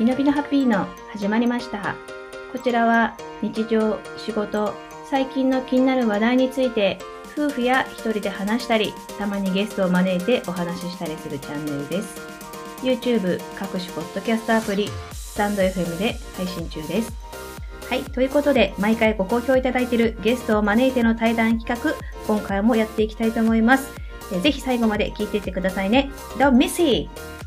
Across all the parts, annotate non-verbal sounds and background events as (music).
ピノピノハッピーの始まりました。こちらは日常、仕事、最近の気になる話題について夫婦や一人で話したり、たまにゲストを招いてお話ししたりするチャンネルです。YouTube、各種ポッドキャストアプリ、スタンド FM で配信中です。はい。ということで、毎回ご好評いただいているゲストを招いての対談企画、今回もやっていきたいと思います。えーぜひ最後まで聞いていってくださいね。Don't miss it!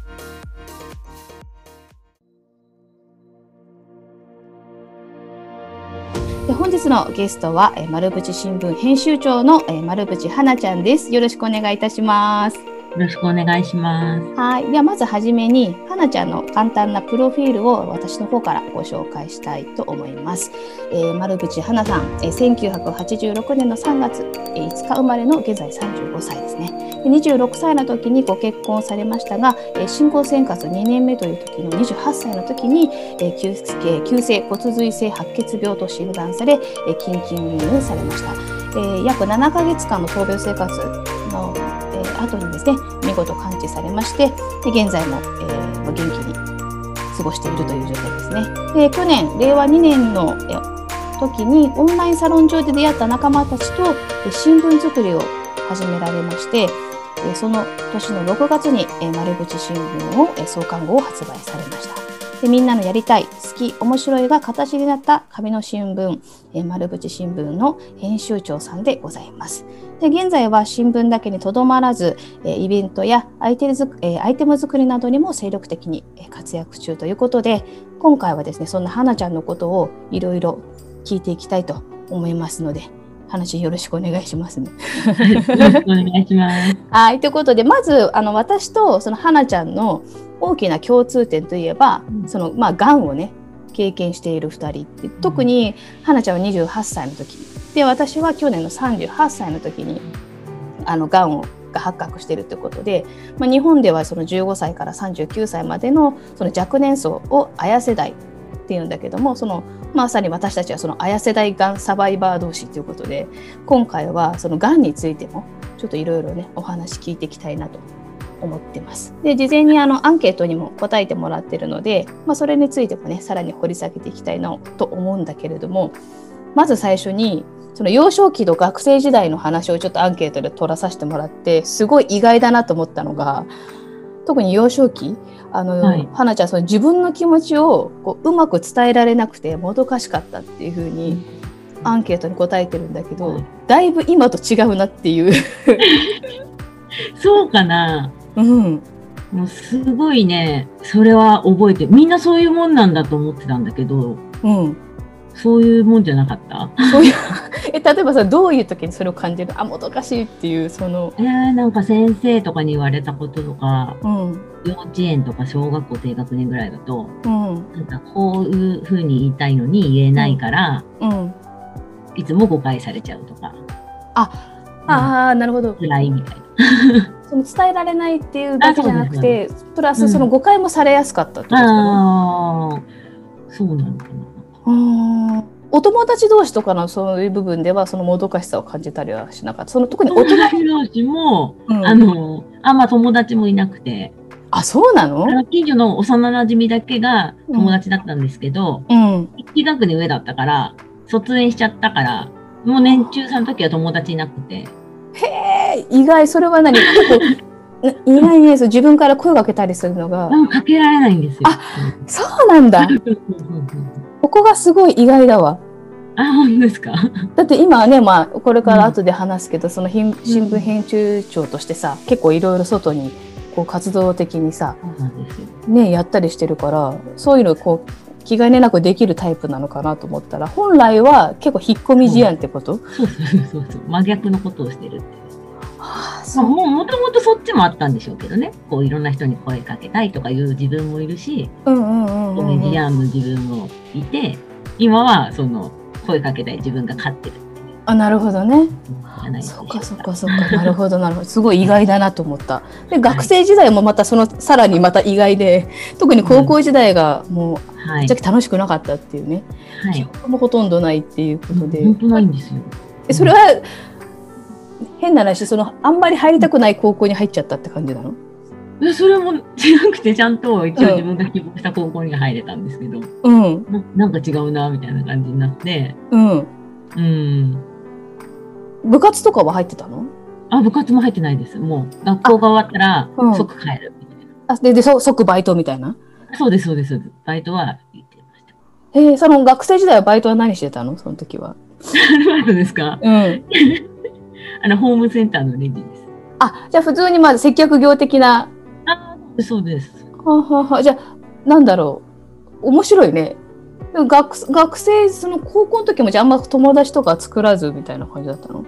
のゲストは、えー丸淵新聞編集長の、えー丸淵花ちゃんです。よろしくお願いいたします。よろしくお願いします。はい。ではまずはじめに、花ちゃんの簡単なプロフィールを私の方からご紹介したいと思います。えー丸淵花さん、えー1986年の3月、えー5日生まれの現在35歳ですね。で26歳の時にご結婚されましたが、えー新婚生活2年目という時の28歳の時に、えー急えー急性骨髄性白血病と診断され、えー緊急入院されました。えー約7ヶ月間の闘病生活の、えー後にですね、見事完治されまして、で現在も、えー元気に過ごしているという状態ですね。で去年、令和2年のえ時にオンラインサロン上で出会った仲間たちとえ新聞作りを始められまして、えその年の6月にえ丸淵新聞をえ創刊号を発売されました。でみんなのやりたい、好き、面白いが形になった紙の新聞、え丸淵新聞の編集長さんでございます。で現在は新聞だけにとどまらず、えイベントやアイテム作えアイテム作りなどにも精力的にえ活躍中ということで、今回はですね、そんな花ちゃんのことをいろいろ聞いていきたいと思いますので、話よろしくお願いしますね。よろしくお願いします。(laughs) はい、ということで、まず、あの、私と、その、花ちゃんの大きな共通点といえば、うん。その、まあ、癌をね、経験している2人って、特に、花ちゃんは28歳の時、で、私は去年の38歳の時に、あの、癌を、が発覚しているということで、まあ、日本ではその15歳から39歳までのその若年層を綾世代っていうんだけどもそのまさに私たちはその綾世代がんサバイバー同士ということで今回はそのがんについてもちょっといろいろねお話聞いていきたいなと思ってます。で事前にあのアンケートにも答えてもらってるので、まあ、それについてもねさらに掘り下げていきたいなと思うんだけれどもまず最初にその幼少期と学生時代の話をちょっとアンケートで取らさせてもらってすごい意外だなと思ったのが特に幼少期あの、はい花ちゃんその自分の気持ちをこううまく伝えられなくてもどかしかったっていうふうにアンケートに答えてるんだけど、はいだいぶ今と違うなっていう。(laughs) そうかな。うん。もうすごいね、それは覚えてる。みんなそういうもんなんだと思ってたんだけど、うん、そういうもんじゃなかった？そういうえ例えばさどういう時にそれを感じる？あもどかしいっていうその、えー、なんか先生とかに言われたこととか、うん。幼稚園とか小学校低学年ぐらいだと、うん。なんかこういう風に言いたいのに言えないから、うん、いつも誤解されちゃうとか、ああなるほど。辛いみたいな。その伝えられないっていうだけじゃなくあてプラうん。スその誤解もされやすかったってことですかね。ああ、そうなのかな。うんお友達同士とかのそういう部分ではそのもどかしさを感じたりはしなかった。その特に大人、友達同士も、うん。あの、あんま友達もいなくて、あそうなの？近所の幼馴染だけが友達だったんですけど、うん。一学年上だったから、卒園しちゃったから、もう年中さんの時は友達いなくて、へえ意外それは何？意外にね自分から声をかけたりするのが。うんかけられないんですよ。あそうなんだ。うんうんうんここがすごい意外だわ。あ、本当ですか？だって今はねまあこれから後で話すけど、その新新聞編集長としてさ結構いろいろ外にこう活動的にさ。ねやったりしてるからそういうのこう気兼ねなくできるタイプなのかなと思ったら本来は結構引っ込み思案ってこと、そうそうそうそう。真逆のことをしてるってまあ、そうもうもともとそっちもあったんでしょうけどね。こういろんな人に声かけたいとかいう自分もいるし、コメディアンの自分もいて、今はその声かけたい自分が勝ってる。あなるほどね。そうっかそっかそっか。なるほどなるほど。すごい意外だなと思った。で学生時代もまたそのさらにまた意外で特に高校時代がもうはい。めちゃ。くちゃ楽しくなかったっていうね、はい。記。憶もほとんどないっていうことで、本当ないんですよ。えそれは変な話そのあんまり入りたくない高校に入っちゃったって感じなの？それも違くて、ちゃんと一応自分が希望した高校には入れたんですけど、うん。ななんか違うな、みたいな感じになって、うん。うん。部活とかは入ってたの？あ、部活も入ってないです。もう、学校が終わったらうん、即帰るみたいな。あ、で、で、そ即バイトみたいな？そうです、そうです。バイトは行ってました。えー、その学生時代はバイトは何してたの？その時は。アルバイトですか？うん。(laughs) あの、ホームセンターのレジです。あ、じゃあ普通にまあ接客業的な。あ、そうです。はははじゃあ、なんだろう。面白いね。学学生、その高校の時もじゃああんま友達とか作らずみたいな感じだったの？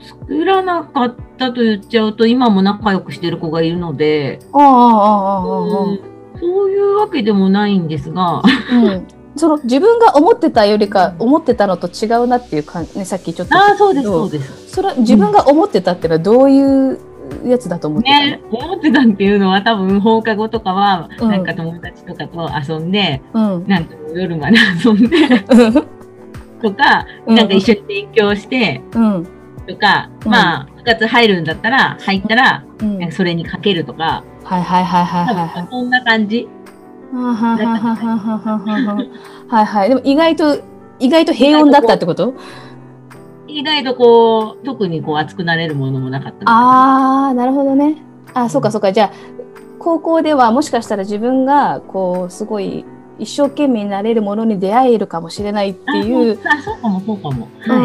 作らなかったと言っちゃうと、今も仲良くしてる子がいるので、ああ、ああ、ああ、あうんそういうわけでもないんですが、あ。うん。その自分が思ってたよりか、思ってたのと違うなっていう感じ、ね、さっきちょっと。ああ、そうです、そうです。それは自分が思ってたっていうのはどういうやつだと思ってた？の、ね、思ってたっていうのは多分放課後とかは、うんなんか友達とかと遊んで、うん。なんか夜まで遊んで (laughs) とか、うんなんか一緒に勉強してうん。とか、うんまあ部活入るんだったら入ったら、うん。なんかそれにかけるとか、はいはいはいはい多はいはい分。そんな感じ。はいはい。でも意外と、意外と平穏だったってこと？意外とこう、特にこう熱くなれるものもなかったああ、なるほどね。あ、そうかそうか。じゃあ、高校ではもしかしたら自分が、こう、すごい、一生懸命になれるものに出会えるかもしれないっていう。あ、そうかも、そうかも。はい、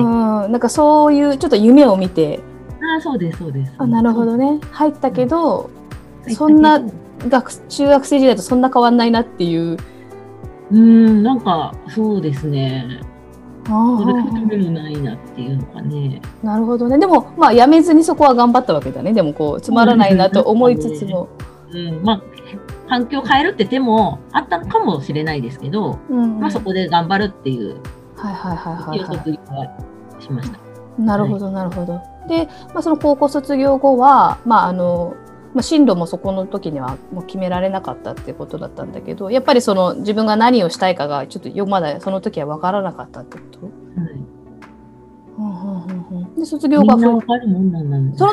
うん、なんかそういうちょっと夢を見て。あ、そうです、そうです。あ、なるほどね。入ったけど、そんな学中学生時代とそんな変わんないなっていう。うん、なんかそうですね。あそれーでもないなっていうのかね。なるほどね。でも、まあ、やめずにそこは頑張ったわけだね。でも、こう、つまらないなと思いつつも。うん、まあ環境を変えるって手もあったのかもしれないですけど、うん、まあそこで頑張るっていうはいはいはいはい、は卒業はしました。い。なるほど、なるほど。で、まあ、その高校卒業後は、まあ、あの、まあ、進路もそこの時にはもう決められなかったっていうことだったんだけど、やっぱりその自分が何をしたいかがちょっとよまだその時は分からなかったってこと？はい。うんうんうんうん。で卒業みがその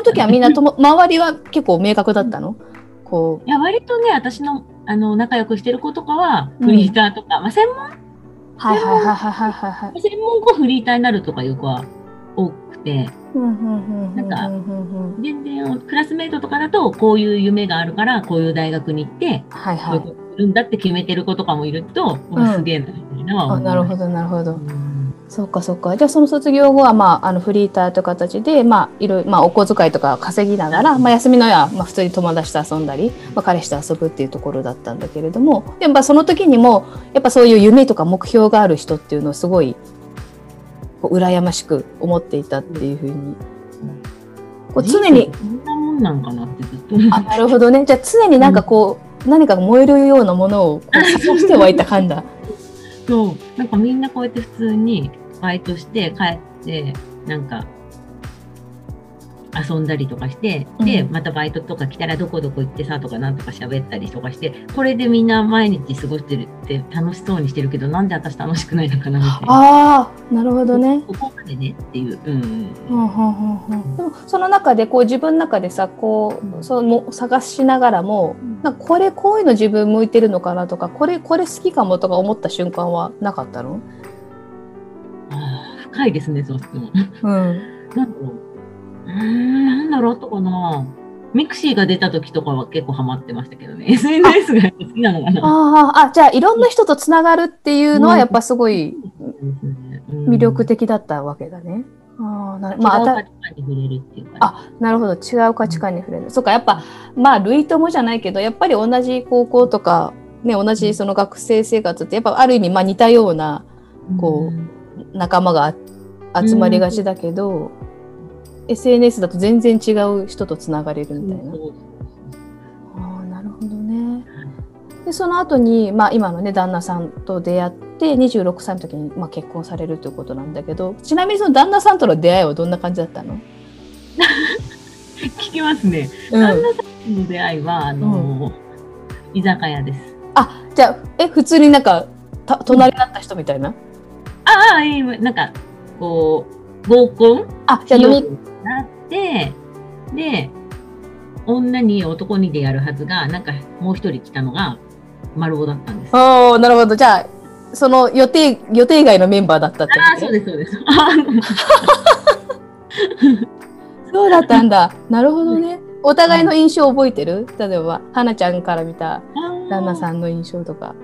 時はみんなとも周りは結構明確だったの？こいや割とね私のあの仲良くしてる子とかはうん。フリーターとか、まあ専門？うはいはいはいはいはいはい。はい。専門？校フリーターになるとかいう子は多くてなんか全然クラスメートとかだとこういう夢があるからこういう大学に行ってはいこういうはい。ことするんだって決めてる子とかもいると、うんわすげえなみたいなのは思あいど、なるほどなるほど。うんそうかそうか。じゃあその卒業後はまああのフリーターという形でまあいろいろまあお小遣いとか稼ぎながら、まあ休みの日はまあ普通に友達と遊んだり、まあ彼氏と遊ぶっていうところだったんだけれども、やっぱその時にもやっぱそういう夢とか目標がある人っていうのをすごいこう羨ましく思っていたっていうふうに。こう常にそんなもんなんかなってずっとあなるほどね。じゃあ常になんかこう、何かが燃えるようなものをこう探してはいた感じだ。そう、なんかみんなこうやって普通にバイトして帰って、なんか遊んだりとかして、で、うんまたバイトとか来たらどこどこ行ってさとかなんとか喋ったりとかして、これでみんな毎日過ごしてるって楽しそうにしてるけど、なんで私楽しくないのかなみたいな。ああ、なるほどね。ここまでねっていう。うん。うんうんうんうんでもその中でこう自分の中でさこうその探しながらもなんかこれこういうの自分向いてるのかなとかこれこれ好きかもとか思った瞬間はなかったの、あー深いですね、そうすると。うん、(laughs) なんだろう。うーん、なんだろうあったかな。 mixi が出た時とかは結構ハマってましたけどね。SNS が好きなのかな。あーあじゃあいろんな人とつながるっていうのはやっぱすごい魅力的だったわけだね。あーなる。あなるほど違う価値観に触れる。そうかやっぱまあ類友じゃないけどやっぱり同じ高校とか、ね、同じその学生生活ってやっぱある意味まあ似たようなこうん仲間が集まりがちだけど、SNS だと全然違う人とつながれるみたいな。ああなるほどね。でその後にまあ今のね旦那さんと出会って26歳の時にまあ結婚されるということなんだけどちなみにその旦那さんとの出会いはどんな感じだったの？聞きますね。うん、旦那さんの出会いは、あの、居酒屋です。あじゃあえ普通になんかた隣になった人みたいな？ああ、いいなんか、こう、合コン？あじゃあ飲みなって、で、女に男にでやるはずが、なんかもう一人来たのが丸尾だったんです。ああ、なるほど。じゃあ、その予定、予定外のメンバーだったってああ、そうです、そうです。(laughs) そうだったんだ。なるほどね。お互いの印象覚えてる？例えば、花ちゃんから見た旦那さんの印象とか。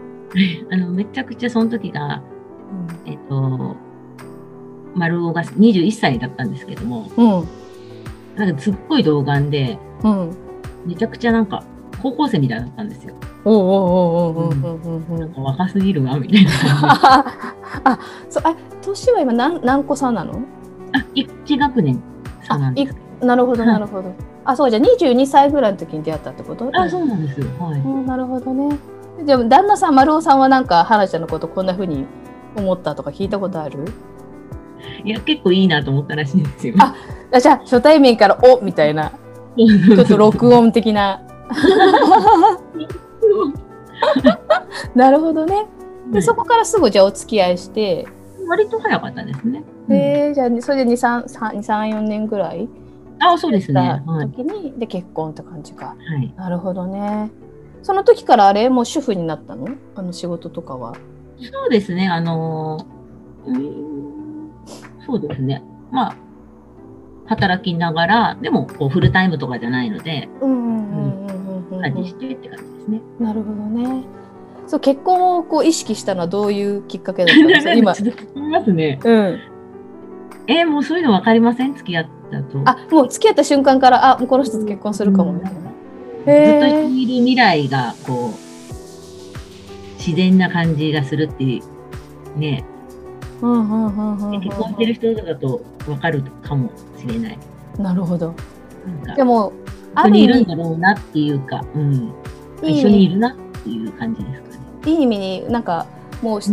あの、めちゃくちゃその時が、えっと、丸尾が21歳だったんですけども、うん。うん。なんかすっごい童顔で、うん。めちゃくちゃなんか高校生みたいだったんですよ。なんか若すぎるわ、みたいな感 (laughs) あ、そう、あ、年は今何、何個差なの？じ。あ、一学年差なんです。なるほど、はいなるほど。あ、そうじゃあ22歳ぐらいの時に出会ったってこと？あ、そうなんです。はい。うん、なるほどね。でも旦那さん丸尾さんはなんか花ちゃんのことこんな風に思ったとか聞いたことある？いや、結構いいなと思ったらしいんですよ。ああじゃあ初対面からおみたいなちちょっと録音的な。(laughs) なるほどね。でそこからすぐじゃあお付き合いして、割と早かったですね。でじゃあそれで二三三二三四年ぐらいあ、そうですね。たはい。時に、で結婚って感じか。はい。なるほどね。その時からあれもう主婦になったの？あの仕事とかは。そうですね。あのー、うーんそうですね。まあ、働きながら、でもこうフルタイムとかじゃないので、うんうんうんうんうんうん。感じしてって感じですね。なるほどね。そう結婚をこう意識したのはどういうきっかけだったんですか？(laughs) 今。ちょっと聞きますね。うん。えーもうそういうの分かりません？付き合ったと。あもう付き合った瞬間からあもうこの人と結婚するかもみたいな。ずっへといる未来がこう自然な感じがするっていうね結婚してる人だと分かるかもしれないなるほど。でも一緒にいるん意だろうなっていうか、うん、味いい一緒にい意るなっていう感じですかね。味いい意味になんかもう、う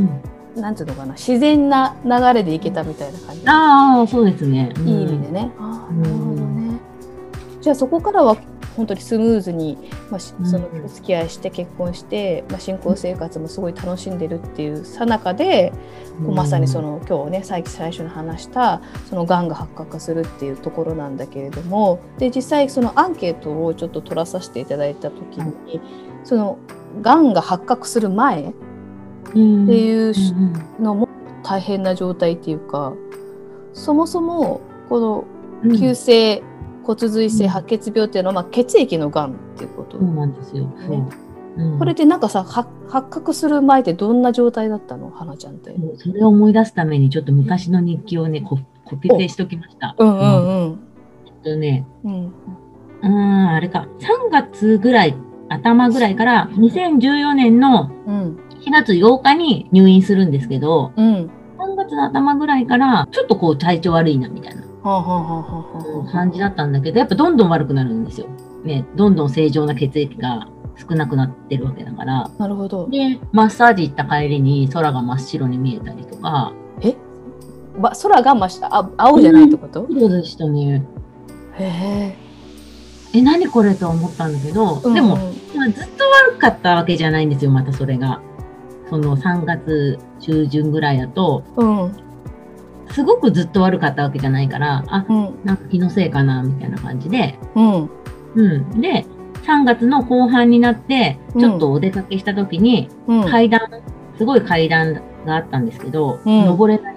ん、なんていうのかな自然な流れでいけたみたいな感じ。ああそうですね。うんいい意味でね。ああなるほどね。じゃあそこからは本当にスムーズに、まあ、そのお付き合いして結婚して、まあ、新婚生活もすごい楽しんでるっていうさなかで、こうまさにその今日ね最最初に話したそのがんが発覚するっていうところなんだけれどもで実際そのアンケートをちょっと取らさせていただいた時に、そのがんが発覚する前っうん。ていううん。のも大変な状態っていうかそもそもこのうん。急性骨髄性白血病っていうのは、まあ、血液のがんっていうこと、そうなんですよ。ね。うん。これってなんかさは発覚する前ってどんな状態だったの？花ちゃんって。それを思い出すためにちょっと昔の日記をねココピペしときました。うんうんうん。えっとねうん。うーん、あれか、3月ぐらい、頭ぐらいから、2014年のうん4月8日に入院するんですけど、うん。3月の頭ぐらいから、ちょっとこう体調悪いなみたいな感じだったんだけど、やっぱどんどん悪くなるんですよ。ね、どんどん正常な血液が少なくなってるわけだから。なるほど。で、マッサージ行った帰りに空が真っ白に見えたりとか、ば空が真下あ青じゃないってこと、そうでしたね。へえ。え、何これと思ったんだけど、でも、まあずっと悪かったわけじゃないんですよ、またそれが。その3月中旬ぐらいだと、うんうんすごくずっと悪かったわけじゃないから、あ、うんなんか気のせいかな、みたいな感じで。うんうん。で、3月の後半になって、ちょっとお出かけした時に、うん階段、すごい階段があったんですけど、うん登れない。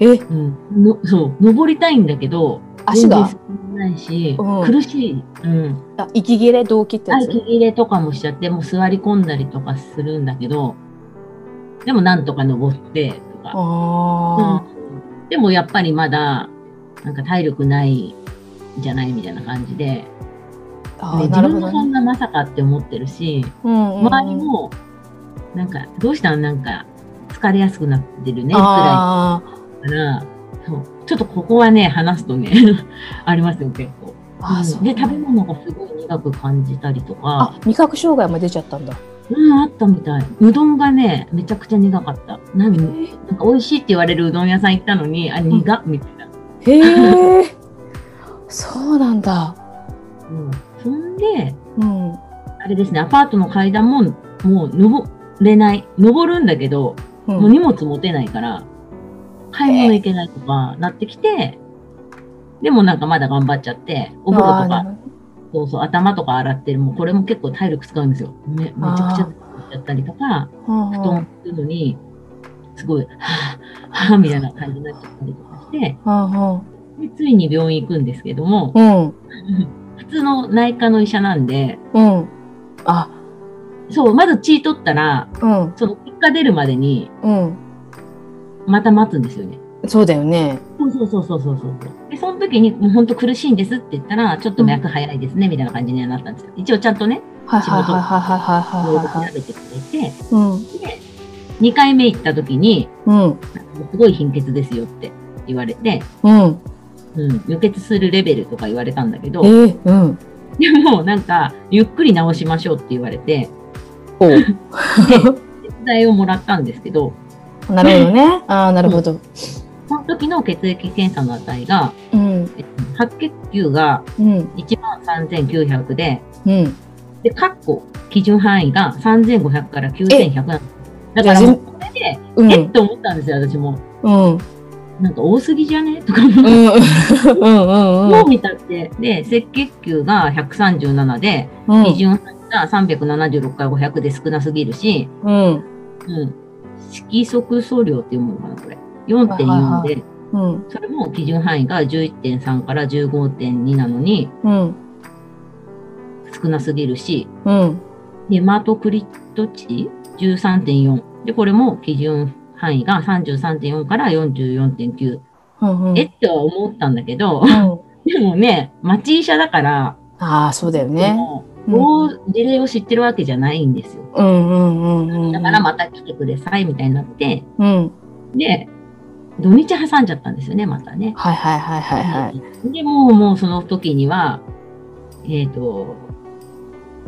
え？うん。のそう、登りたいんだけど、足が？ないし、うん苦しい。うん。あ息切れ動悸ってやつ、息切れとかもしちゃって、もう座り込んだりとかするんだけど、でもなんとか登ってとか。あうんでもやっぱりまだ、なんか体力ないんじゃないみたいな感じで、ね自。分もそんなまさかって思ってるし、うんうんうん周りも、なんか、どうしたらなんか疲れやすくなってるね、くあらいから、そうちょっとここはね、話すとね、(laughs) ありますよ、結構。ーあーうで、食べ物がすごい苦く感じたりとか、あ味覚障害も出ちゃったんだ。うん、あったみたい。うどんがね、めちゃくちゃ苦かった。何なんか美味しいって言われるうどん屋さん行ったのに、あ、苦っみたいな。へえ (laughs) そうなんだ。うん。そんで、うんあれですね、アパートの階段も、もう登れない。登るんだけど、うんもう荷物持てないから、買い物行けないとかなってきて、でもなんかまだ頑張っちゃって、お風呂とかそうそう、頭とか洗ってる、もうこれも結構体力使うんですよ。めめちゃくちゃ使っちゃったりとか、うん布団するのに、すごい、はぁ、はぁ、みたいな感じになっちゃったりとかして、うん。でついに病院行くんですけども、うん。普通の内科の医者なんで、うん。あ。そう、まず血取ったら、うん。その結果出るまでに、うん。また待つんですよね。そうだよね。そうそうそうそうそうそう。で、その時に、もう本当苦しいんですって言ったら、ちょっと脈早いですね、みたいな感じにはなったんですよ。一応ちゃんとね、はいはいはいはいはいいろい。ろはいはい調べてくれて、うん。で、2回目行った時に、うん。すごい貧血ですよって言われて、うん。うん、輸血するレベルとか言われたんだけど、えーうん。でもなんか、ゆっくり治しましょうって言われて、おう。手伝いをもらったんですけど、(laughs) なるほどね。ああなるほどその時の血液検査の値が、うんえっと白血球がうん1万3900で、うんで、カッコ、基準範囲が3500から9100なん。だからじゃあもう、これで、うんえっと思ったんですよ、私も。うんなんか多すぎじゃね？とか思って。う見たって。で、赤血球が137で、うん基準範囲が376から500で少なすぎるし、うんうん。色素素量っていうものかな、これ。4.4で、うん。それも基準範囲が11.3から15.2なのにうん。少なすぎるし、うん。ヘマトクリット値13.4。で、これも基準範囲が33.4から44.9。うんえっては思ったんだけどう、ん。(laughs) でもね、町医者だから、ああそうだよね。もう事例を知ってるわけじゃないんですよ。うんうんうんうん。だからまた来てくださいみたいになって、うん。で、土日挟んじゃったんですよね、またね。はいはいはいはいはいで、もう、もうその時には、えっ、と、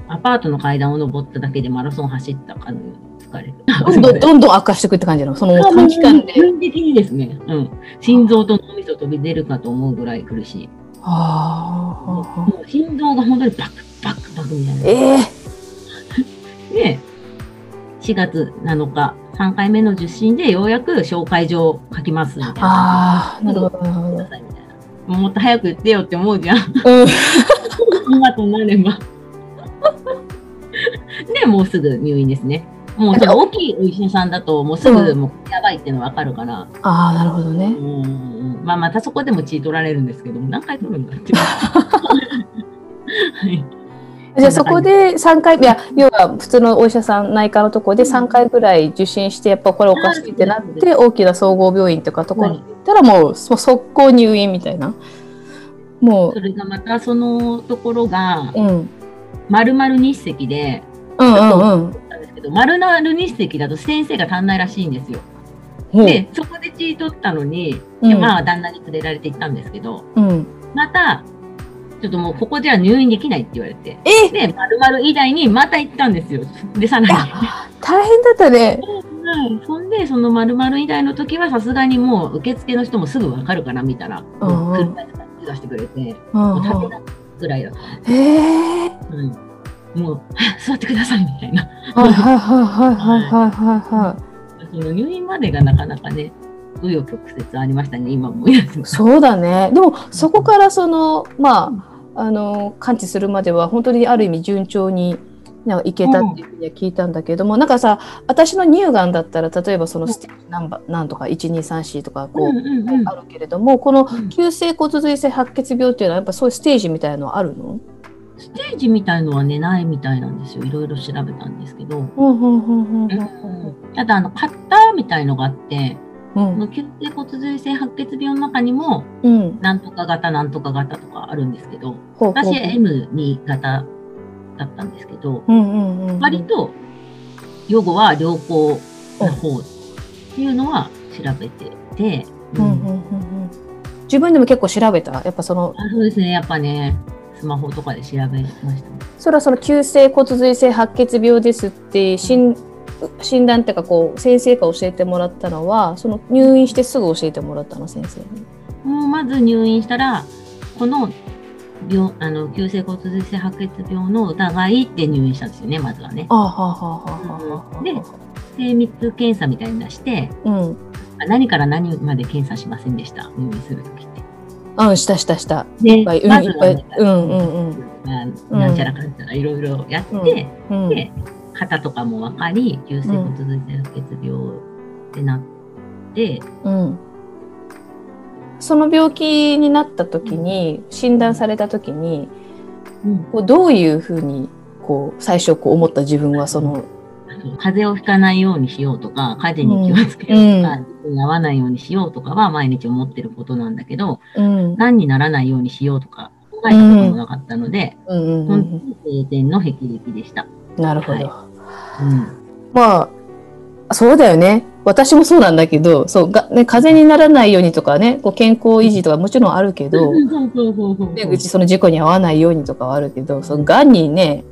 アパートの階段を登っただけでマラソン走ったかのように疲れる。どんどんどんどん悪化していくって感じなの？その短期間で急激にですね、うん。心臓と脳みそ飛び出るかと思うぐらい苦しい。ああもう心臓が本当にバクバクバクみたいな。ええ (laughs) で、4月7日、3回目の受診でようやく紹介状を書きますみたいな。ああなるほどな。もっと早く言ってよって思うじゃん。うん今となれば。で、もうすぐ入院ですね。もう大きいお医者さんだと、もうすぐもうやばいっていうの分かるから、ああなるほどねうんまあまたそこでも血取られるんですけども、何回取るんだっていう。(laughs) はいじ。ゃあそこで3回いや要は普通のお医者さん内科のところで3回ぐらい受診してやっぱこれおかしいってなって大きな総合病院とかところに行ったらもうそ速攻入院みたいな。もそれがまたそのところがう、うん、丸々日赤で、うんうんうん。なんですけど、丸々日赤だと先生が足んないらしいんですよ。で、そこで血取ったのに、うん。でまあ旦那に連れられて行ったんですけど、うん。また、ちょっともうここでは入院できないって言われて、え？で、丸々以外にまた行ったんですよ。で、さらに。大変だったね。うん、そんで、その丸々以外の時はさすがにもう受付の人もすぐわかるから見たら、うん車椅子から出してくれて、うんもううん立てたぐらいだった。へえうん、もう、は (laughs) 座ってくださいみたいな。はいはいはいはいはいはいは (laughs) その入院までがなかなかね、紆余曲折ありましたね、今思い出す。いそうだね。でもそこからそのまああの完治するまでは本当にある意味順調になんかいけたっていうふうには聞いたんだけども、なんかさ私の乳がんだったら例えばそのステージナンバーなんとか1234とかこう、うんうんうん。あるけれどもこのうん。急性骨髄性白血病っていうのはやっぱそういうステージみたいなのはあるの？ステージみたいのはね、ないみたいなんですよ。いろいろ調べたんですけど。うんうんうん。うん。ただ、あの、カッターみたいのがあって、うん。この急性骨髄性白血病の中にも、うん。なんとか型、なんとか型とかあるんですけど、ほうほう私は M2 型だったんですけど、うんうんうんうん。割と、予後は良好な方っていうのは調べてて、うん。うんうんうん自分でも結構調べた？やっぱそのあそうですね、やっぱね、スマホとかで調べましたね。それはその急性骨髄性白血病ですって診診断っていうかこう先生が教えてもらったのはその入院してすぐ教えてもらったの先生に。もうまず入院したら、この病あの急性骨髄性白血病の疑いって入院したんですよね、まずはね。で精密検査みたいに出して、うんあ何から何まで検査しませんでした、入院するときって。うん、したしたした。でまずいっぱいは。うんうんうん。まあなんちゃらかんちゃらいろいろやって、うん、で肩とかも分かり急性骨髄性白血病ってなって、うん。その病気になった時に、診断された時に、うん。こうどういうふうに、こう、最初こう思った自分は、その、風邪をひかないようにしようとか風邪に気をつけようとか、事故に合わないようにしようとかは毎日思ってることなんだけどうん、癌にならないようにしようとか考えたこともなかったので、うん。うん。う本ん。当に晴天の霹靂でした。うん。なるほど。はいうんまあ、そうだよね。私もそうなんだけど、そう、がね、風邪にならないようにとかね、こう健康維持とかもちろんあるけど、そうそうそうそうね、うちその事故に遭わないようにとかはあるけど、その癌にね、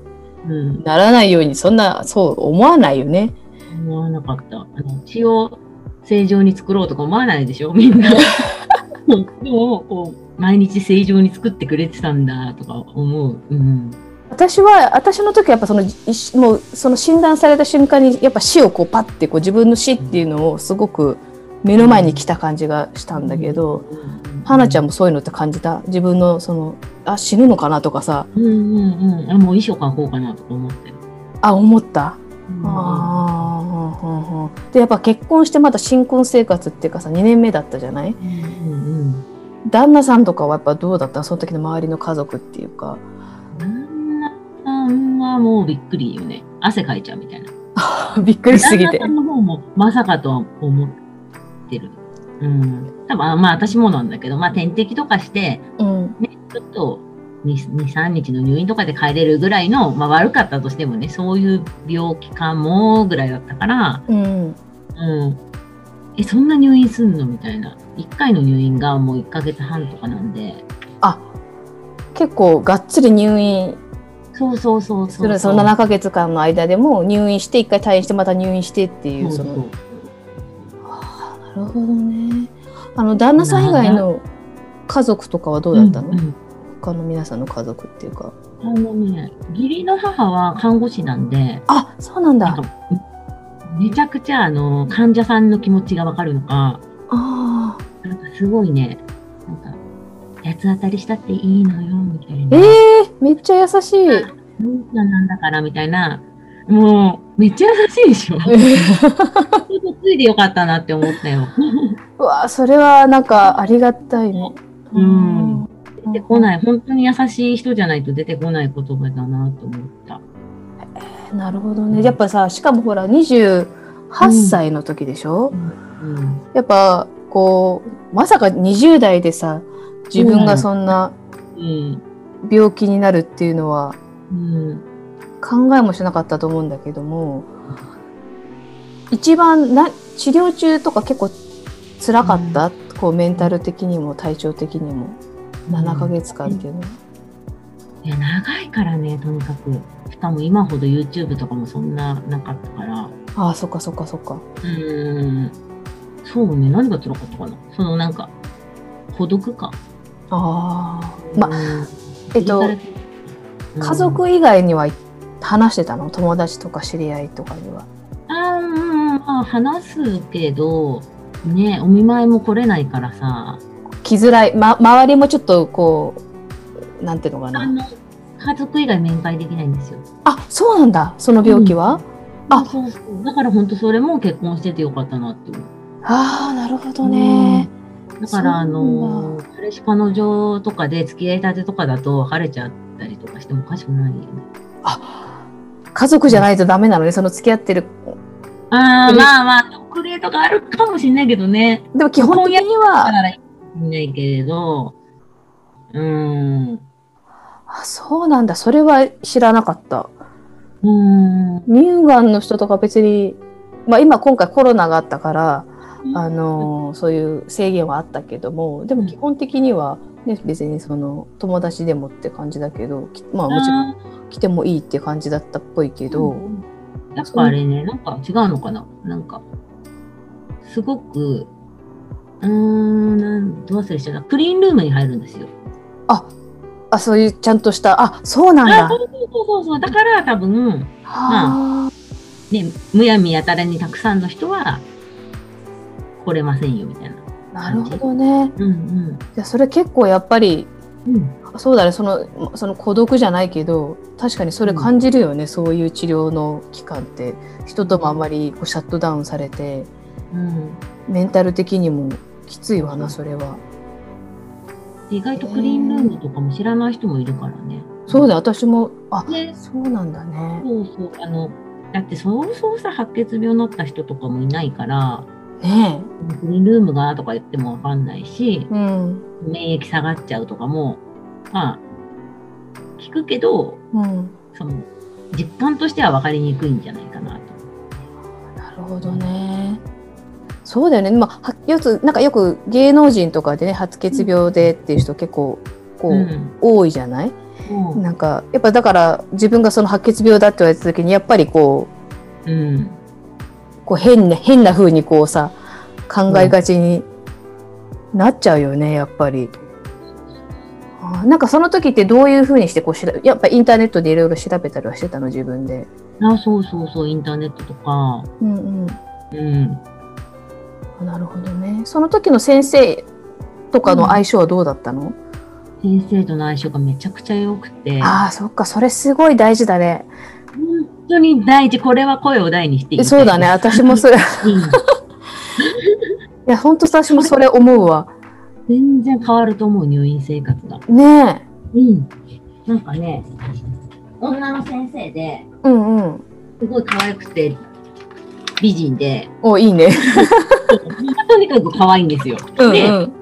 うん、ならないようにそんな、そう思わないよね。思わなかった。あの血を正常に作ろうとか思わないでしょ？みんな。(laughs) でもこう毎日正常に作ってくれてたんだとか思う。うん、私は、私の時はやっぱその、もうその診断された瞬間に、やっぱ死をこうパッてこう自分の死っていうのをすごく目の前に来た感じがしたんだけど、花ちゃんも。もそういうのって感じた自分のその、あ、死ぬのかなとかさ、うんうんうん。あもう遺書書こうかなとか思ってる。あ、思った。うんああ、うんうんうんでやっぱ結婚してまた新婚生活っていうかさ2年目だったじゃない？うんうん旦那さんとかはやっぱどうだったその時の周りの家族っていうかんはもうびっくりよね。汗かいちゃうみたいな。(laughs) びっくりしすぎて旦那さんの方もまさかとは思ってる。うん。多分あまあ私もなんだけど、まあ点滴とかして、うんね、ちょっと2、2 3日の入院とかで帰れるぐらいの、まあ悪かったとしてもね、そういう病気かもぐらいだったから、うんうん。え、そんな入院すんのみたいな。1回の入院がもう1ヶ月半とかなんで、あ結構がっつり入院そうそうそうそう。その7ヶ月間の間でも入院して1回退院してまた入院してっていう。そのあーなるほどね。あの旦那さん以外の家族とかはどうだったの、うんうん。他の皆さんの家族っていうか。あのね、義理の母は看護師なんで、あそうなんだ。めちゃくちゃあの患者さんの気持ちがわかるのか、あなんかすごいね、八つ当たりしたっていいのよ、みたいーな。えー、めっちゃ優しいうんちゃんなんだから、みたいな。もう、めっちゃ優しいでしょ。ついでよかったなって思ったよ。うわそれはなんかありがたいね。うん出てこない、本当に優しい人じゃないと出てこない言葉だなと思った。い。なるほどね。やっぱさしかもほら28歳の時でしょ、うん。やっぱこうまさか20代でさ自分がそんなうん。病気になるっていうのはうん。考えもしなかったと思うんだけども一番な治療中とか結構辛かった、こうメンタル的にも体調的にも？7ヶ月間っていうのは。いや、長いからね、とにかく。しかも今ほど YouTube とかもそんななかったから。ああそっかそっかそっか。うーん。そうね、何が辛かったかな？そのなんか、孤独感。ああまあ、えっとうん家族以外には話してたの？友達とか知り合いとかには。あーうん、まあ話すけど、ね、お見舞いも来れないからさ、来づらい、ま、周りもちょっとこうなんていうのかな。あの、家族以外面会できないんですよ。あそうなんだその病気は、あそうそう。だから本当それも結婚しててよかったなって思う。ああなるほどね。だから、あの、彼氏彼女とかで付き合いたてとかだと別れちゃったりとかしてもおかしくないよね。家族じゃないとダメなのねその付き合ってる。ああ、うんまあまあ、特例とかあるかもしれないけどね。でも基本的にだはからいないけれど、うーん。あそうなんだそれは知らなかった。うーん。乳がんの人とか別に、まあ、今今回コロナがあったから、あのそういう制限はあったけどもでも基本的には、ね、別にその友達でもって感じだけどきまあもちろんあ来てもいいって感じだったっぽいけど、ーやっぱあれね、なんか違うのかな？なんか、すごく、うーん、なんどう忘れしちゃ。クリーンルームに入るんですよ。あそういうちゃんとしたあそうなんだ。あそうそうそうそう。だから多分、はね、むやみやたらにたくさんの人は来れませんよみたいな。なるほどね。うんじゃあそれ結構やっぱりうん。うん。そうだねそのその孤独じゃないけど確かにそれ感じるよね、そういう治療の期間って人ともあんまりこうシャットダウンされてうん。メンタル的にもきついわなそれは。意外とクリーンルームとかも知らない人もいるからね。そうだ私もあねそうなんだね。そうそう。あの、だってそうそうさ、白血病になった人とかもいないから、ねクリーンルームがとか言ってもわかんないしえ。、うん免疫下がっちゃうとかも、まあ、聞くけど、うん、その、実感としては分かりにくいんじゃないかなと。なるほどね。そうだよね。まあ、はよくなんかよく芸能人とかでね白血病でっていう人結構こう、うん。多いじゃない？うんなんかやっぱだから自分がその白血病だって言われた時にやっぱりこうん。うこう変な変な風にこうさ考えがちになっちゃうよねやっぱり。なんかその時ってどういう風にしてこうしらやっぱインターネットでいろいろ調べたりはしてたの自分で。あ、そうそうそう、インターネットとか。うんうん。うん。なるほどね。その時の先生とかの相性はどうだったの？先生との相性がめちゃくちゃ良くて、ああそっかそれすごい大事だね。本当に大事。これは声を大にしていい。そうだね。私もそれいうん。(laughs) や本当私もそれ思うわ。全然変わると思う、入院生活が。ねえ。うん。なんかね、女の先生で、うんうん。すごい可愛くて、美人で、おいいね。(laughs) とにかく可愛いんですよ。うんで、うん。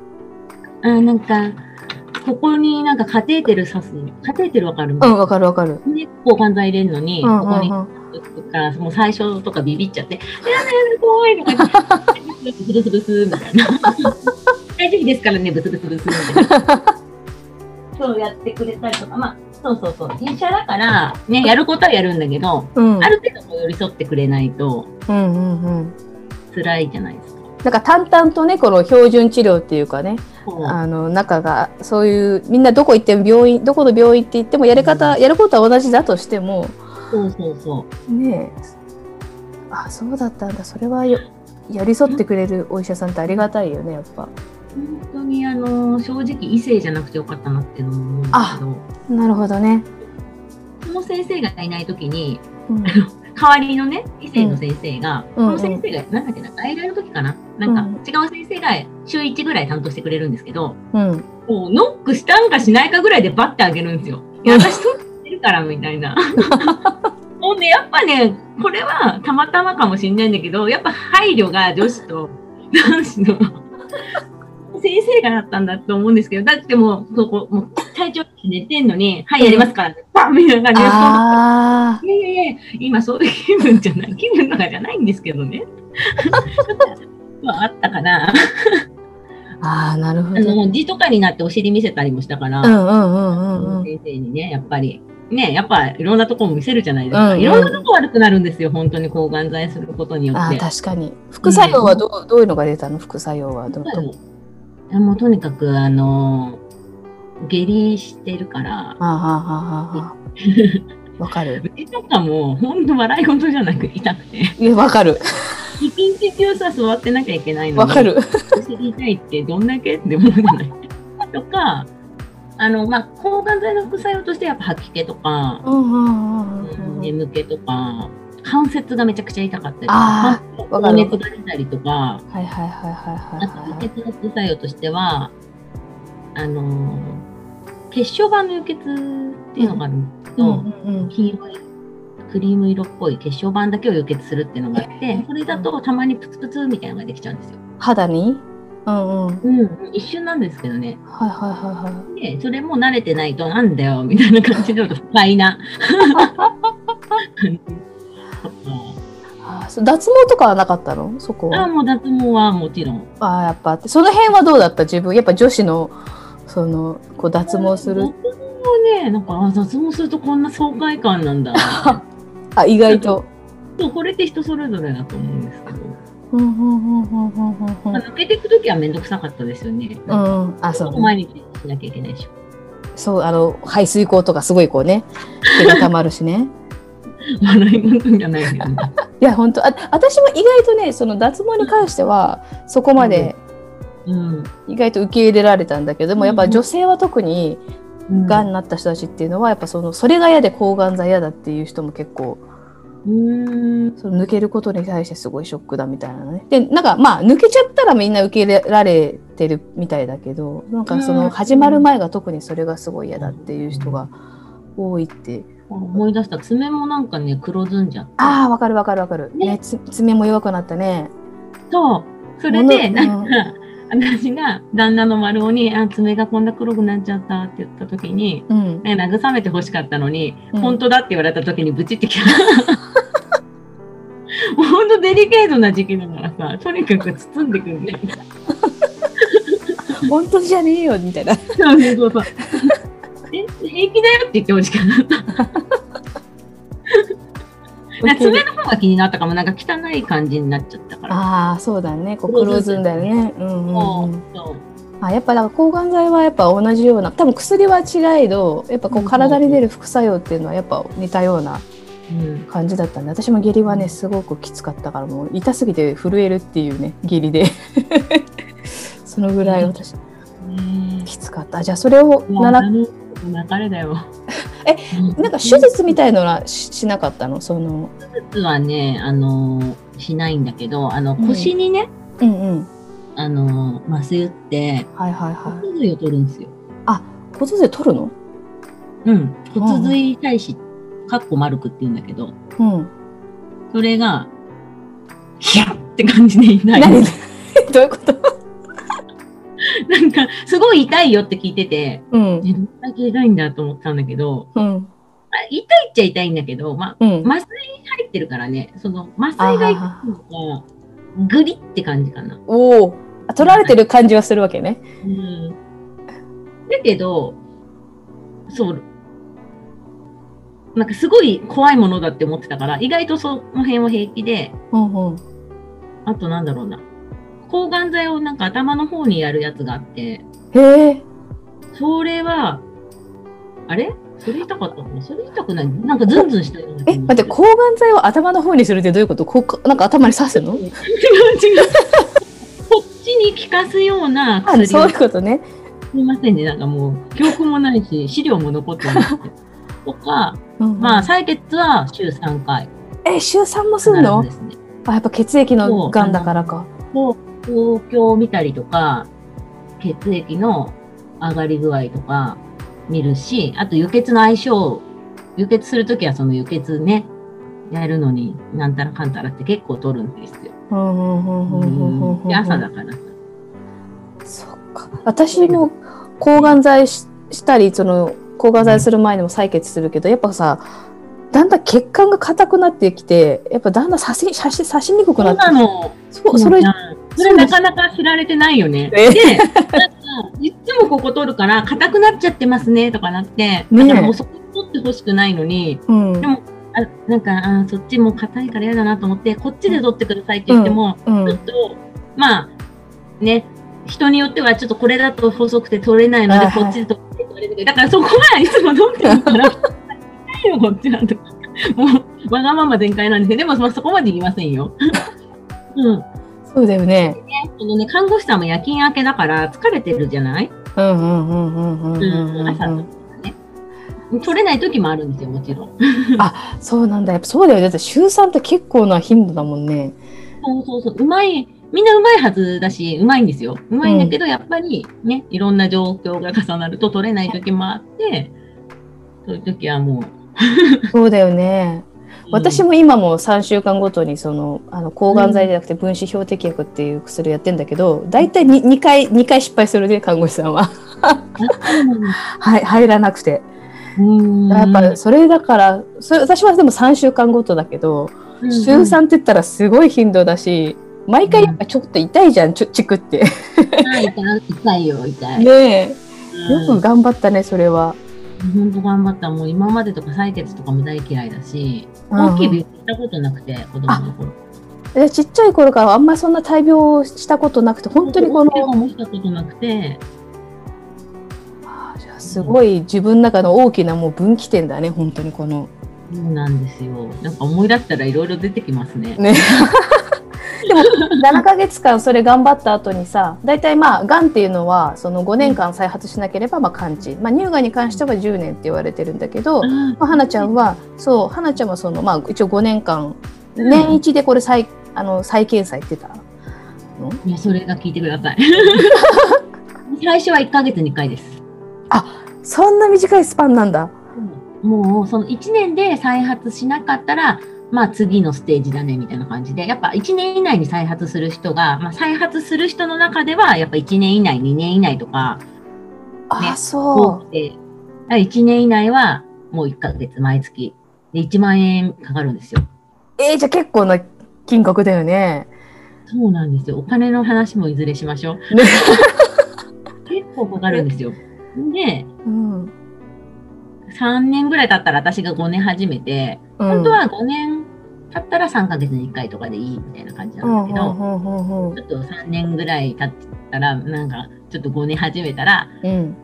あなんか、ここになんかカテーテル刺す。カテーテルわかる？うんわかるわかる。ね、抗がん剤入れるのに、うんうここにんうん。とか、もう最初とかビビっちゃって、やだやだ、怖いとかブスブスブスみたいな。(laughs) 大丈夫ですからね、ブスブスブスみたいな。そうやってくれたりとか、まあ、そうそうそう。医者だから、ね、やることはやるんだけど、うんある程度こう寄り添ってくれないとうんうんうん。辛いじゃないですか。なんか淡々とねこの標準治療っていうかねあの中がそういうみんなどこ行っても病院どこの病院って言ってもやり方やることは同じだとしてもそうそうそう。ねえあそうだったんだそれはよ寄り添ってくれるお医者さんってありがたいよねやっぱ。本当にあの正直異性じゃなくてよかったなっていうのも思うんですけどなるほどね。その先生がいない時にうん (laughs) 代わりのね異性の先生が、うんこの先生がなんだっけな外来の時かな？なんか違う先生が週1ぐらい担当してくれるんですけどうん。もうノックしたんかしないかぐらいでバッてあげるんですよ。いや私そうってるからみたいな。もうねやっぱねこれはたまたまかもしれないんだけどやっぱ配慮が女子と男子の先生がだったんだと思うんですけどだってもうそこもう体調寝てんのに「はいやりますからね」バ (laughs) ンみたいな感じであいやいやいや、今そういう気分じゃない、気分とかじゃないんですけどね。(laughs) まあ、あったかな。ーあーなるほあど。の、字とかになってお尻見せたりもしたから、うんうんうんうんうん。先生にね、やっぱり。ね、やっぱいろんなとこも見せるじゃないですか。うんうんいろんなとこ悪くなるんですよ、本当に抗がん剤することによあーって。確かに副作用はどうどういうのが出たの？副作用はどう？もうとにかく、あの、下痢してるから、わかる。目とかも本当笑い事じゃなく痛くて、いやわかる。一日中さ、座ってなきゃいけないのに。わかる。お尻痛いってどんだけって思うじゃない。(laughs) とか、あの、まあ、抗がん剤の副作用としてやっぱ吐き気とか。眠気とか、関節がめちゃくちゃ痛かったりとあか、わかる。高熱が出たりとか、はいはいはいはいはいあとはい輸血の副作用としては、あのー血小板の輸血っていうのがあるんですけど、うんうんうん。黄色いクリーム色っぽい血小板だけを輸血するっていうのがあって、それだとたまにプツプツみたいなのができちゃうんですよ。肌に？うんうん。はいうん、一瞬なんですけどね。はいはいはいで、それも慣れてないと、なんだよ、みたいな感じで、不快な。脱毛とかはなかったの？そこあはもう脱毛はもちろん。あーやっぱその辺はどうだった？自分やっぱ女子のそのこう脱毛する脱毛はね、なんか、あ脱毛するとこんな爽快感なんだ。(laughs) あ意外とそう、これって人それぞれだと思うんですけど。うんうんうんうんうんうんうんまあ抜けていくときはめんどくさかったですよね。うんあそうね毎日しなきゃいけないでしょ。そうあの排水口とかすごいこうね毛がたまるしね (laughs) 笑い事じゃないけどね。(laughs) いや本当あ私も意外とねその脱毛に関してはそこまでうん。意外と受け入れられたんだけどでもやっぱ女性は特にうんがんになった人たちっていうのはやっぱそのそれが嫌で抗がん剤嫌だっていう人も結構うーん。その抜けることに対してすごいショックだみたいなね。でなんかまあ抜けちゃったらみんな受け入れられてるみたいだけどなんかそうんの始まる前が特にそれがすごい嫌だっていう人が多いって。思い出した。爪もなんかね、黒ずんじゃって。ああわかるわかるわかる。ねねつ爪も弱くなったね。そう。それで、うんなんか、私が旦那の丸尾に、あ、爪がこんな黒くなっちゃったって言った時に、うん。慰めて欲しかったのに、うん本当だって言われた時にブチってきた。本当デリケートな時期だからさ、とにかく包んでくんね。本当じゃねえよみたいな。そうそうそう。え、平気だよって言ってほしかった。爪の方が気になったかも、なんか汚い感じになっちゃった。ああそうだね。こう黒ずんだよね。うんうんそううん。あやっぱだから抗がん剤はやっぱ同じような多分薬は違いどやっぱこううん体に出る副作用っていうのはやっぱ似たようなうん感じだったんで私も下痢はねすごくきつかったからもう痛すぎて震えるっていうね下痢で (laughs) そのぐらい私ねきつかったじゃあそれを習っ流れだよ。えなんか手術みたいのはししなかったの？その。手術はね、あのーしないんだけど、あの、うん。腰にね、うんうん。あのー麻酔打って、はいはいはい。骨髄を取るんですよ。骨髄取るの？うん。骨髄体子、かっこ丸くって言うんだけど、うん。それが、ヒャッって感じで痛い。何？(laughs) どういうこと？(laughs) なんか、すごい痛いよって聞いてて、うん。え、どんだけ痛いんだと思ったんだけど、うん。あ痛いっちゃ痛いんだけど、まあ、うん。麻酔入ってるからね、その麻酔が痛いのが、グリって感じかな。おお取られてる感じはするわけね。うん。だけど、そう、なんかすごい怖いものだって思ってたから、意外とその辺は平気で、うんうん。あとなんだろうな。抗がん剤をなんか頭の方にやるやつがあって、へえそれは、あれ？それ痛かったかなそれ痛くないなんかズンズンしたような気え、待って、抗がん剤を頭の方にするってどういうこと？こうなんか頭に刺すの？違う違う。こっちに効かすようなあ、そういうことね。すみませんね。なんかもう、記憶もないし、資料も残ってないし。(laughs) とか、うんまあ、採血は週3回。え、週3もすんの？ね。あ、やっぱ血液のがんだからか。と、東京を見たりとか、血液の上がり具合とか見るし、あと輸血の相性、輸血するときはその輸血ね、やるのに、なんたらかんたらって結構取るんですよ。で、朝だからさ。そっか。私も抗がん剤ししたり、その抗がん剤する前にも採血するけど、やっぱさ、だんだん血管が硬くなってきて、やっぱだんだん刺し刺し刺しにくくなってなの。そうそれうんそれなかなか知られてないよね。えで、なんかいつもここ取るから硬くなっちゃってますねとかなって、だからもうそこ取ってほしくないのに、うんでもあなんかあそっちもう硬いから嫌だなと思って、こっちで取ってくださいって言っても、うんちょっと、まあ、ね、人によってはちょっとこれだと細くて取れないので、こっちで取ってって言われるだからそこはいつも取ってるから、(laughs) 痛いよ、こっちだと。もう、わがまま全開なんですけど、でも、まあ、そこまで言いませんよ。(laughs) うん。そうだよね。そのね、看護師さんも夜勤明けだから疲れてるじゃない？うんうんうんうんうん。朝とかね。取れない時もあるんですよ、もちろん。あ、そうなんだ。やっぱそうだよね。だって週3って結構な頻度だもんね。そうそうそう。うまい。みんなうまいはずだし、うまいんですよ。うまいんだけど、うん、やっぱりね、いろんな状況が重なると取れない時もあって、そういう時はもうそうだよね。私も、も今も3週間ごとにそのあの抗がん剤じゃなくて分子標的薬っていう薬やってんだけど大体 2, 2回2回失敗するね看護師さんは。(laughs) はい入らなくて。うん。やっぱそれだからそれ私はでも3週間ごとだけどうん週3って言ったらすごい頻度だし毎回やっぱちょっと痛いじゃんちょチクって。痛い痛いよ、痛い。ねえ。うん。よく頑張ったねそれは。本当頑張った。もう今までとか採血とかも大嫌いだし、うん大きい病気したことなくて、子供の頃。でちっちゃい頃からあんまりそんな大病をしたことなくて本当にこのもしたことなくて、じゃあすごい自分の中の大きなもう分岐点だね本当にこの。そうなんですよ。なんか思い出したらいろいろ出てきますね。ねでも7ヶ月間それ頑張った後にさ大体まあがんっていうのはその5年間再発しなければまあ完治、まあ、乳がんに関しては10年って言われてるんだけど、まあ、花ちゃんはそう花ちゃんはその、まあ、一応5年間年一でこれ再あの再検査言ってたの？いやそれが聞いてください。(laughs) 最初は1ヶ月に1回です。そんな短いスパンなんだ。もうその1年で再発しなかったら、まあ次のステージだねみたいな感じで、やっぱ1年以内に再発する人が、まあ再発する人の中では、やっぱ1年以内、2年以内とか、あ、ね多そくて、1年以内はもう1ヶ月毎月で1万円かかるんですよ。う。えー、じゃあ結構な金額だよね。そうなんですよ。お金の話もいずれしましょう。(laughs) ね結構かかるんですよ。で、うん。3年ぐらい経ったら私が5年始めて、本当は5年経ったら3ヶ月に1回とかでいいみたいな感じうなんんだけど、うんうんうんちょっと3年ぐらい経ったら、なんかちょっと5年始めたら、うん。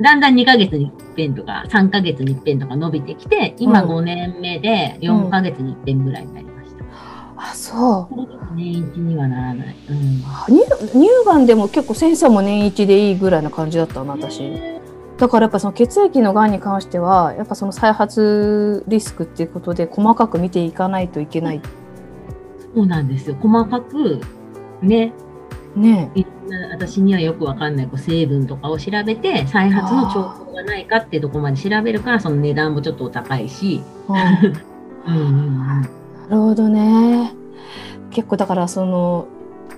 だんだん2ヶ月に1遍とか3ヶ月に1遍とか伸びてきて、今うん5年目で4ヶ月に1遍ぐらいになりました。あ、そう。これちょっと年一にはならない。うん乳乳がんでも結構先生も年一でいいぐらいな感じだったな私だからやっぱその血液のがんに関してはやっぱその再発リスクっていうことで細かく見ていかないといけない。そうなんですよ。細かく、ね、ね。いろんな私にはよくわかんないこう成分とかを調べて、再発の兆候がないかってとこまで調べるから、その値段もちょっとお高いし。うん。うんうんうん。なるほどね。結構だからその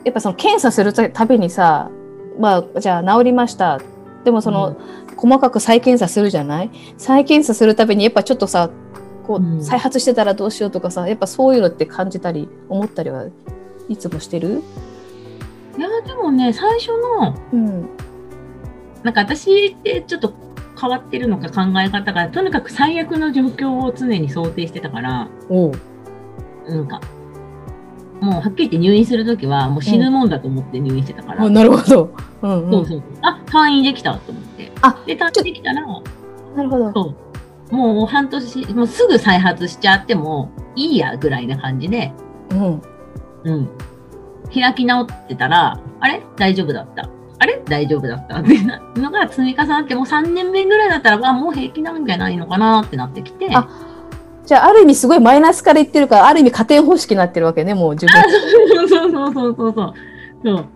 やっぱその検査するたびにさまあじゃあ治りました。でもその、細かく再検査するじゃない？再検査するたびにやっぱちょっとさこう、うん。再発してたらどうしようとかさやっぱそういうのって感じたり思ったりはいつもしてる？いや、でもね、最初の、うん。なんか私ってちょっと変わってるのか考え方が、とにかく最悪の状況を常に想定してたから、なんか、もうはっきり言って入院するときは、もう死ぬもんだと思って入院してたから。あなるほど、うんうん、そうそう。あ、退院できたと思って。あで、退院できたら、なるほどそう。もう半年、もうすぐ再発しちゃってもいいやぐらいな感じで、うんうん。開き直ってたら、あれ？大丈夫だった。あれ？大丈夫だったってなのが積み重なって、もう3年目ぐらいだったら、あ、もう平気なんじゃないのかなってなってきて、あじゃあある意味すごいマイナスから言ってるからある意味加点方式になってるわけねもう自分そうそうそうそうそう。そう。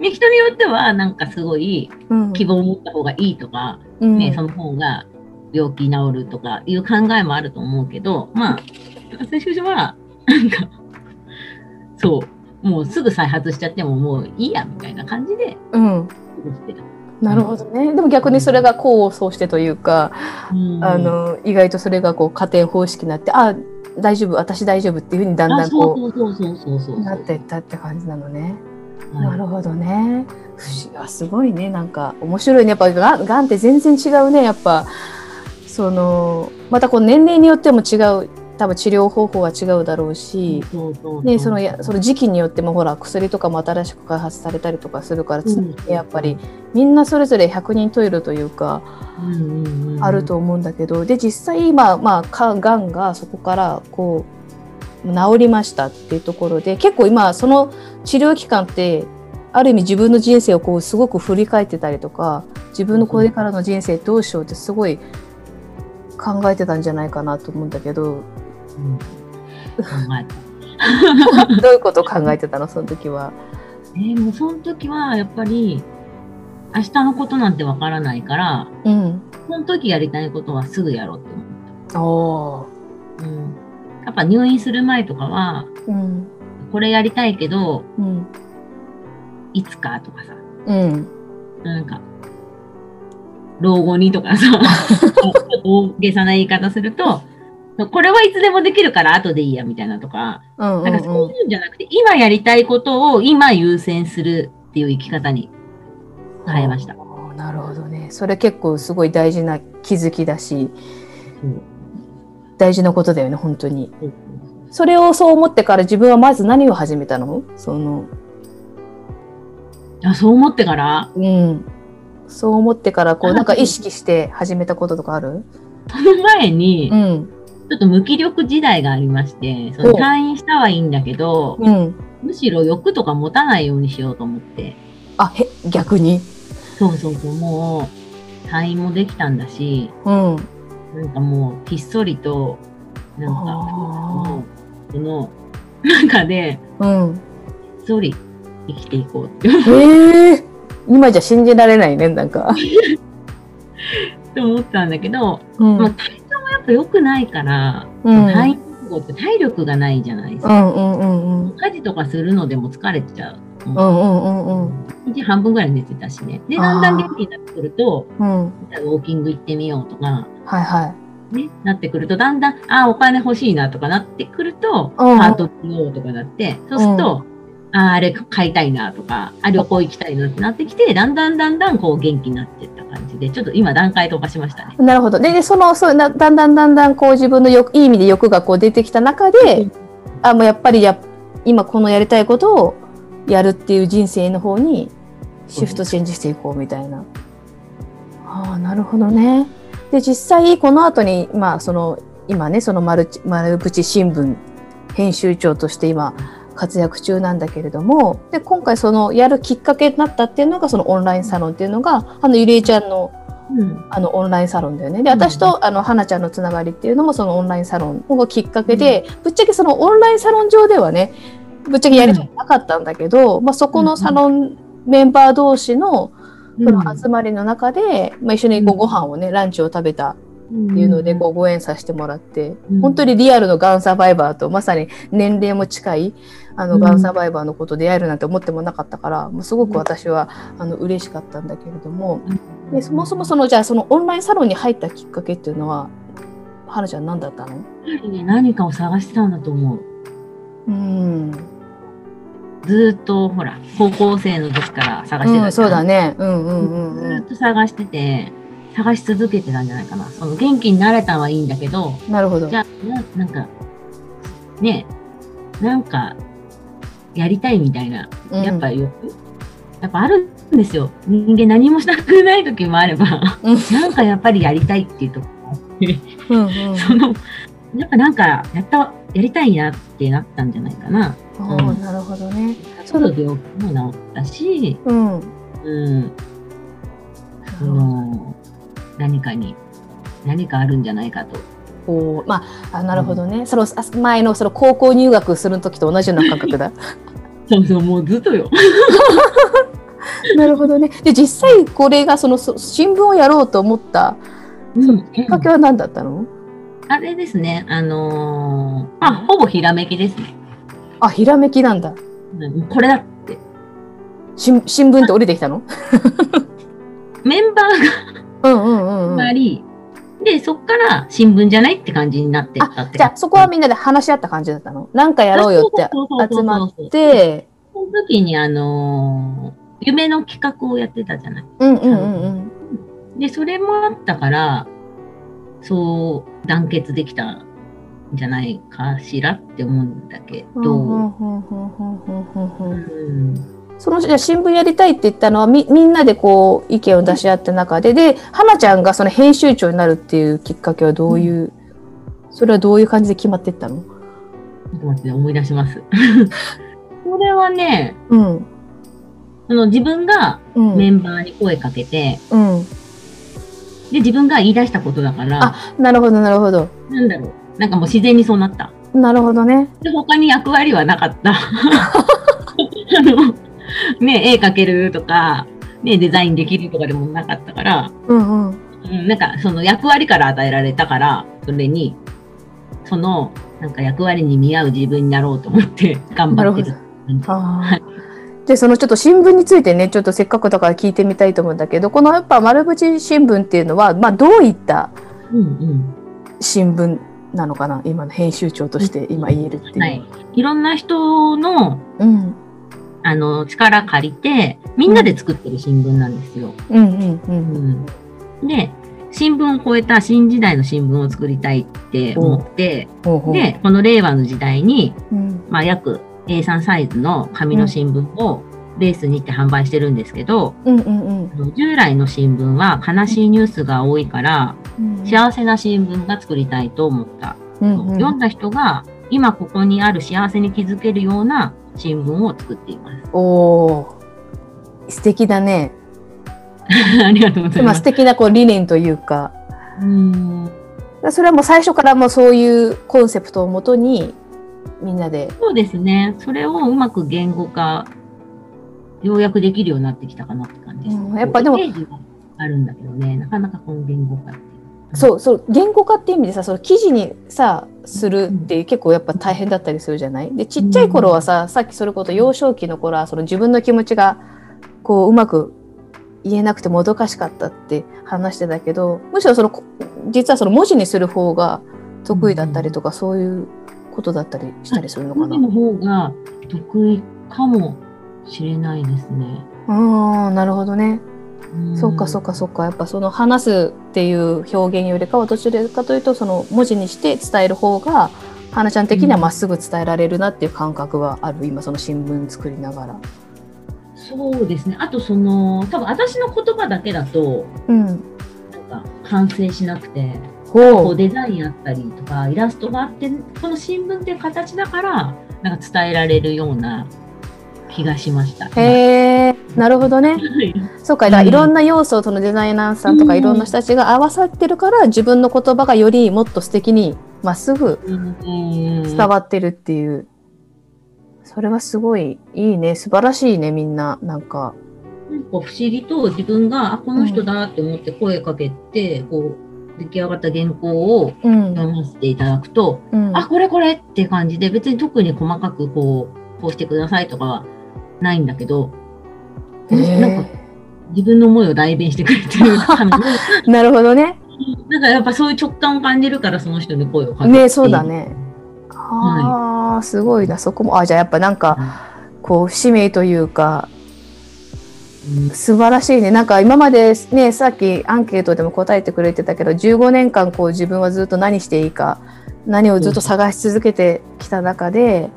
で人によっては、なんかすごいうん希望を持った方がいいとか、うんね、その方が病気治るとかいう考えもあると思うけど、まあ、私は、なんか、そう、もうすぐ再発しちゃってももういいやみたいな感じでうんしてた。なるほどね。でも逆にそれが功を奏してというか、うんあの意外とそれがこう加点方式になって、あ大丈夫、私大丈夫っていうふうにだんだあんこそうなっていったって感じなのね。はいなるほどね。不思すごいね。なんか面白いね。やっぱがんがんって全然違うね。やっぱそのまたこう年齢によっても違う。多分治療方法は違うだろうし。そのやその時期によってもほら薬とかも新しく開発されたりとかするから、やっぱりみんなそれぞれ100人トイレというか、あると思うんだけど、で実際今、まあ、かがんがそこからこう治りましたっていうところで結構今その治療期間ってある意味自分の人生をこうすごく振り返ってたりとか自分のこれからの人生どうしようってすごい考えてたんじゃないかなと思うんだけどうん考えた。(laughs) どういうことを考えてたのその時は？えーもうその時はやっぱり明日のことなんてわからないから、うん、その時やりたいことはすぐやろうって思った。うん、やっぱ入院する前とかは、うん。これやりたいけど、うん。いつかとかさ、うん。なんか、老後にとかさ、(laughs) 大げさな言い方すると、これはいつでもできるから後でいいやみたいなとか、うんうんなんかそういうんじゃなくて、今やりたいことを今優先するっていう生き方に変えました。なるほどね。それ結構すごい大事な気づきだし大事なことだよね本当に。それをそう思ってから自分はまず何を始めたの？その、あそう思ってから、うん。そう思ってから、こう、なんか意識して始めたこととかある？その前にう、ん。ちょっと無気力時代がありまして、その退院したはいいんだけど、うん。むしろ欲とか持たないようにしようと思って。あ、へ、逆に？そうそうそう、もう、退院もできたんだし、うん。なんかもう、ひっそりと、なんか、あもうこの中で、うん。ひっそり生きていこうってへえ。今じゃ信じられないね、なんか。(laughs) 思ったんだけど、うん。まあ、やっぱ良くないから、うん。退院後って体力がないじゃないですか。うんうんうんうん。家事とかするのでも疲れちゃう。うんうんうんうん。一日半分ぐらい寝てたしね。で、だんだん元気になってくると、うん。ウォーキング行ってみようとか、はいはい。ね、なってくると、だんだん、ああ、お金欲しいなとかなってくると、うんパート見ようとかなって、そうすると、ああ、あれ買いたいなとか、あ、旅行行きたいなってなってきて、だんだんだんだんこう元気になっていった感じで、ちょっと今段階飛ばしましたね。なるほど。で、でその、そうな、だんだんだんだん、こう自分の欲、いい意味で欲がこう出てきた中で、あ、もうやっぱりや、今このやりたいことをやるっていう人生の方にシフトチェンジしていこうみたいな。ああ、なるほどね。で、実際この後に、まあ、その、今ね、そのマルチ、マルプチ新聞編集長として今活躍中なんだけれども、で、今回そのやるきっかけになったっていうのがそのオンラインサロンっていうのが、あのゆりえちゃんのうん。あのオンラインサロンだよね。で、うん。私とあの花ちゃんのつながりっていうのもそのオンラインサロンがきっかけで、ぶっちゃけそのオンラインサロン上ではね、ぶっちゃけやりたくなかったんだけど、まあそこのサロンメンバー同士のその集まりの中で、まあ一緒にこうご飯をね、ランチを食べたっていうのでこうご縁させてもらって、うん。本当にリアルのガンサバイバーとまさに年齢も近いあのうん。ガンサバイバーのこと出会えるなんて思ってもなかったから、もうすごく私はあの嬉しかったんだけれども、でそもそもそのじゃあそのオンラインサロンに入ったきっかけっていうのははるちゃん何だったの？やっぱりね、何かを探してたんだと思う。うん、ずーっと、ほら、高校生の時から探してたうん、そうだね。うんうんうんうずーっと探してて、探し続けてたんじゃないかな。その元気になれたはいいんだけど、んなるほど。じゃあ、ななんか、ね、なんか、やりたいみたいな、うん。やっぱよく、やっぱあるんですよ。人間何もしたくない時もあれば、うん。なんかやっぱりやりたいっていうとこがあって、うんうん。その、やっぱなんか、やった、やりたいなってなったんじゃないかな。なるほどね。ちょっと病気も治ったし、うん。うん、その、何かに、何かあるんじゃないかと。おーまああなるほどね、そのあ前のその高校入学する時と同じような感覚だ (laughs) そうそう、もうずっとよ。なるほどね。で実際これがそのそ新聞をやろうと思ったうんきっかけは何だったの、あれですね、あのーあ、ほぼひらめきですね。あひらめきなんだ。うんこれだって。新新聞って降りてきたの？(laughs) メンバーがうんうんうんうん。あり、で、そっから新聞じゃないって感じになってったって。じ。ゃあそこはみんなで話し合った感じだったの？なんかやろうよって集まって。その時に、あのー夢の企画をやってたじゃない？うんうんうんうん。で、それもあったから、そう団結できたんじゃないかしらって思うんだけど、うんうんうんうんうんうんうんうんそのじゃあ新聞やりたいって言ったのはみみんなでこう意見を出し合った中でで花ちゃんがその編集長になるっていうきっかけはどういう、それはどういう感じで決まっていったの？ちょっと待って、思い出します。(laughs) これはね、うんその自分がうんメンバーに声かけて、うんで、自分が言い出したことだから、あなるほどなるほどなんだろう。なんかもう自然にそうなった。なるほどねで、他に役割はなかった。(laughs) あの、(laughs) ね、絵描けるとか、ね、デザインできるとかでもなかったから、うんうんうん、なんかその役割から与えられたから、それに、その、なんか役割に見合う自分になろうと思って (laughs) 頑張ってる。あーでそのちょっと新聞についてねちょっとせっかくだから聞いてみたいと思うんだけどこのやっぱ丸縁新聞っていうのは、まあ、どういったうんうん。新聞なのかな今の編集長として今言えるっていう。はい。いろんな人の、うんあの、力借りて、みんなで作ってる新聞なんですよ。で、新聞を超えた新時代の新聞を作りたいって思って、で、この令和の時代に、うん。まあ、約 A3 サイズの紙の新聞をベースにって販売してるんですけど、うんうんあの従来の新聞は悲しいニュースが多いから、うん。幸せな新聞が作りたいと思った。うんうん。読んだ人が今ここにある幸せに気づけるような新聞を作っています。おお素敵だね。(laughs) ありがとうございます。まあ素敵なこう理念というか、うんそれはもう最初からもうそういうコンセプトをもとにみんなで。そうですね。それをうまく言語化、ようやくできるようになってきたかなって感じです。うんやっぱでもあるんだけどね、なかなかこの言語化って。そうそう言語化っていう意味でさその記事にさするって結構やっぱ大変だったりするじゃない？でちっちゃい頃はさ、さっきそれこそ幼少期の頃はその自分の気持ちがこううまく言えなくてもどかしかったって話してたけどむしろそのこ実はその文字にする方が得意だったりとか、そういうことだったりしたりするのかな？文字の方が得意かもしれないですね。うんなるほどね。うんそうかそうかそうかやっぱその話すっていう表現よりかはどちらかというとその文字にして伝える方が花ちゃん的にはまっすぐ伝えられるなっていう感覚はある今その新聞作りながら。そうですね。あとその、多分私の言葉だけだと、うん、なんか完成しなくて、ほこうデザインあったりとか、イラストがあって、この新聞っていう形だから、なんか伝えられるような気がしました。へえなるほどね。はい。そうか。だからうん。いろんな要素をそのデザイナーさんとかうん。いろんな人たちが合わさってるから自分の言葉がよりもっと素敵にまっすぐ伝伝わってるっていう。それはすごいいいね。素晴らしいねみんな。なんか。なんか不思議と自分が、あ、この人だって思って声かけて、こう、出来上がった原稿をうん。読ませていただくと、うん、あ、これこれって感じで、別に特に細かくこう、こうしてくださいとかはないんだけど、なんか自分の思いを代弁してくれてる (laughs) なるほどね。なんかやっぱそういう直感を感じるからその人に声をかけて。ねそうだね。ああ、すごいなそこもあじゃあやっぱなんかこう使命というかうん。素晴らしいねなんか今までねさっきアンケートでも答えてくれてたけど15年間こう自分はずっと何していいか何をずっと探し続けてきた中で、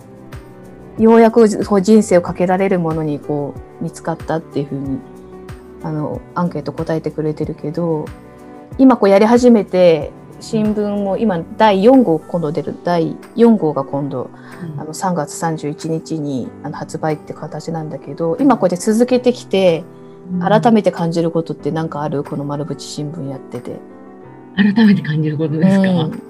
ようやくこう人生をかけられるものにこう見つかったっていうふうにあのアンケート答えてくれてるけど今こうやり始めて新聞も今第4号今度出る第4号が今度あの3月31日にあの発売って形なんだけど今こうやって続けてきて改めて感じることって何かある？この丸淵新聞やってて。改めて感じることですか、うん。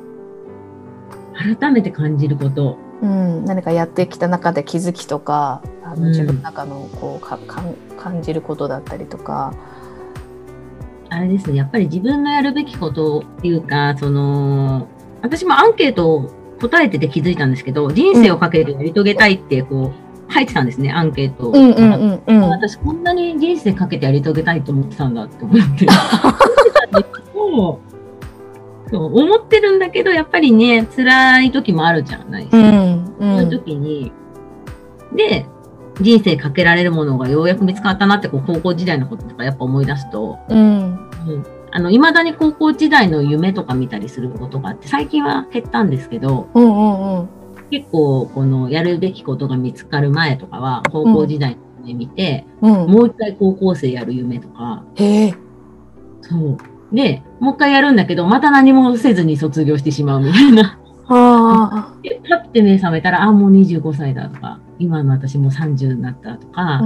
改めて感じること。うん、何かやってきた中で気づきとかあうんの自分の中のこうかかん感じることだったりとか。あれですね、やっぱり自分のやるべきことっていうか、その、私もアンケートを答えてて気づいたんですけど、人生をかけてやり遂げたいってこう、書いてたんですね、アンケートを。うんうんうんうん。私こんなに人生かけてやり遂げたいと思ってたんだって思って。(laughs) そう思ってるんだけど、やっぱりね、辛い時もあるじゃないですか。うんうそういうん時に、で、人生かけられるものがようやく見つかったなって、こう高校時代のこととかやっぱ思い出すと、うんうん、あの、未だに高校時代の夢とか見たりすることがあって、最近は減ったんですけど、うんうんうん結構、このやるべきことが見つかる前とかは、高校時代の夢見て、うん。もう一回高校生やる夢とか。そう。で、もう一回やるんだけど、また何もせずに卒業してしまうみたいな。あ (laughs) でパッて目覚めたら、あ、もう25歳だとか、今の私もう30になったとか、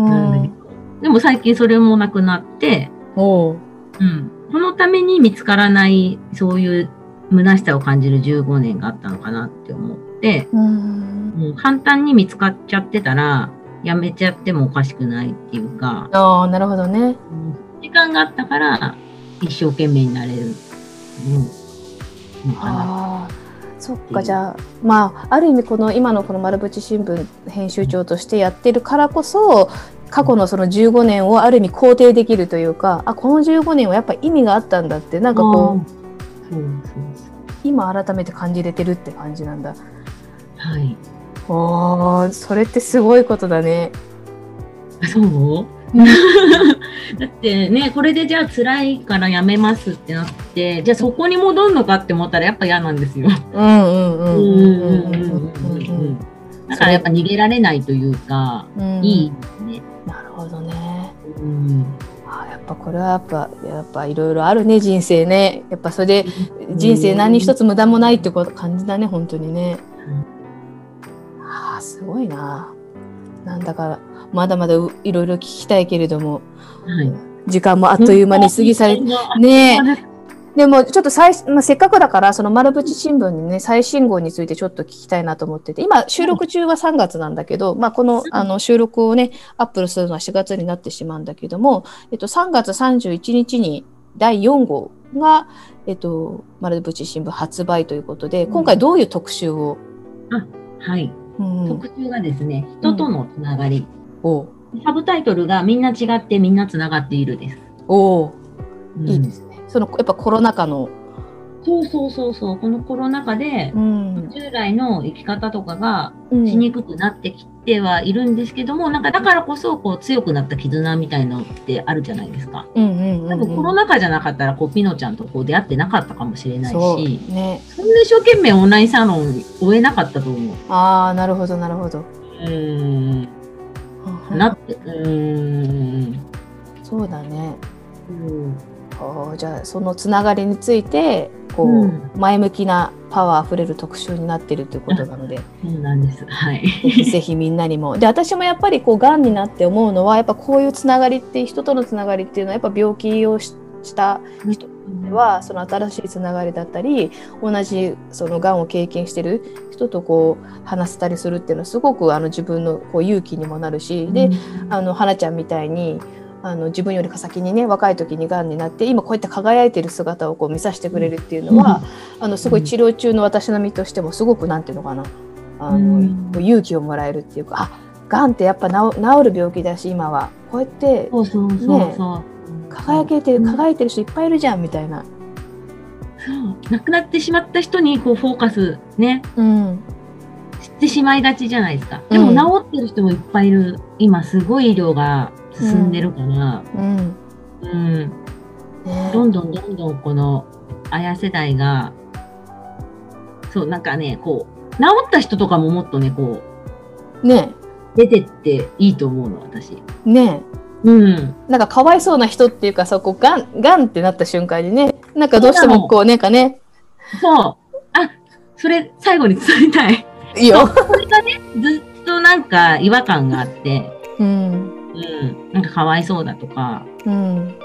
でも最近それもなくなって、あ。おう。うん。このために見つからない、そういう虚しさを感じる15年があったのかなって思って、うん。もう簡単に見つかっちゃってたら、やめちゃってもおかしくないっていうか、ああ、なるほどね。うん時間があったから、一生懸命になれる、うん、のかな。ああ。そっかじゃあまあある意味この今のこの丸淵新聞編集長としてやってるからこそ過去のその15年をある意味肯定できるというかあこの15年はやっぱ意味があったんだってなんかこうう。そうそう今改めて感じれてるって感じなんだ。はい。おーそれってすごいことだね。あそう？(laughs) だってね、これでじゃあ辛いからやめますってなって、じゃあそこに戻るのかって思ったらやっぱ嫌なんですよ。うんうんうんうんうんうんだからやっぱ逃げられないというか、うんいいね。なるほどね。うん。あやっぱこれはやっぱやっぱいろいろあるね人生ねやっぱそれで人生何一つ無駄もないってこと感じだね本当にね。ああすごいな。なんだかまだまだいろいろ聞きたいけれども、はい、時間もあっという間に過ぎ去りねえ。(laughs) でもちょっと最、まあ、せっかくだからその丸淵新聞にね最新号についてちょっと聞きたいなと思ってて。今収録中は3月なんだけど、まあ、このあの収録をねアップルするのは4月になってしまうんだけども、えっと、3月31日に第4号が、えっと、丸淵新聞発売ということで今回どういう特集を、あはい、うん。特集がですね人とのつながり、おサブタイトルがみんな違ってみんなつながっているです。おうんいいですね。そのやっぱコロナ禍の、そうそうそうそうこのコロナ禍でうん従来の生き方とかがうんしにくくなってきてはいるんですけども、なんかだからこそこう強くなった絆みたいのってあるじゃないですか。うんうんうん多分コロナ禍じゃなかったらこうピノちゃんとこう出会ってなかったかもしれないそうし、ねそんな一生懸命オンラインサロン終えなかったと思う。ああなるほどなるほど。うーん。なって、うーん。そうだね。うんじゃあそのつながりについてこう、うん前向きなパワーあふれる特集になっているということなのでそうなんです。はい。ぜひみんなにもで私もやっぱりこうがんになって思うのはやっぱこういうつながりって人とのつながりっていうのはやっぱ病気をしした人ではその新しいつながりだったり同じそのがんを経験してる人とこう話せたりするっていうのはすごくあの自分のこう勇気にもなるしで、あの花ちゃんみたいにあの自分よりか先にね若い時にがんになって今こうやって輝いてる姿をこう見させてくれるっていうのは、あのすごい治療中の私の身としてもすごくなんていうのかなあの、うん。勇気をもらえるっていうかあがんってやっぱ治治る病気だし今は。こうやってそうそうそうそう。輝けてうん輝いてる人いっぱいいるじゃんみたいな。そう。亡くなってしまった人にこうフォーカスね。うん。してしまいがちじゃないですか。でうん。も治ってる人もいっぱいいる。今すごい医療が進んでるから、うん。うん、ね。どんどんどんどんこのあや世代がそうなんかねこう治った人とかももっとねこね。う出てっていいと思うの私。ねうん。なんかかわいそうな人っていうかさこうがんがんってなった瞬間にねなんかどうしてもこうなんかねそう。あそれ最後に伝えたい。いいよ。それがねずっとなんか違和感があって、うんうん、なんかかわいそうだとかうん